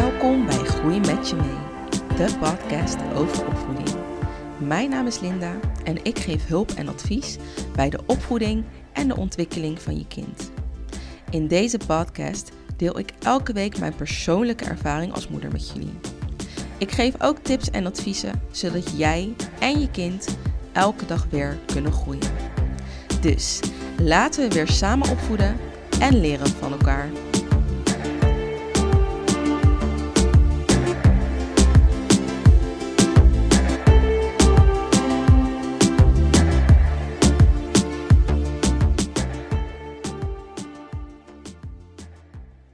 Welkom bij Groei met je mee, de podcast over opvoeding. Mijn naam is Linda en ik geef hulp en advies bij de opvoeding en de ontwikkeling van je kind. In deze podcast deel ik elke week mijn persoonlijke ervaring als moeder met jullie. Ik geef ook tips en adviezen zodat jij en je kind elke dag weer kunnen groeien. Dus laten we weer samen opvoeden en leren van elkaar.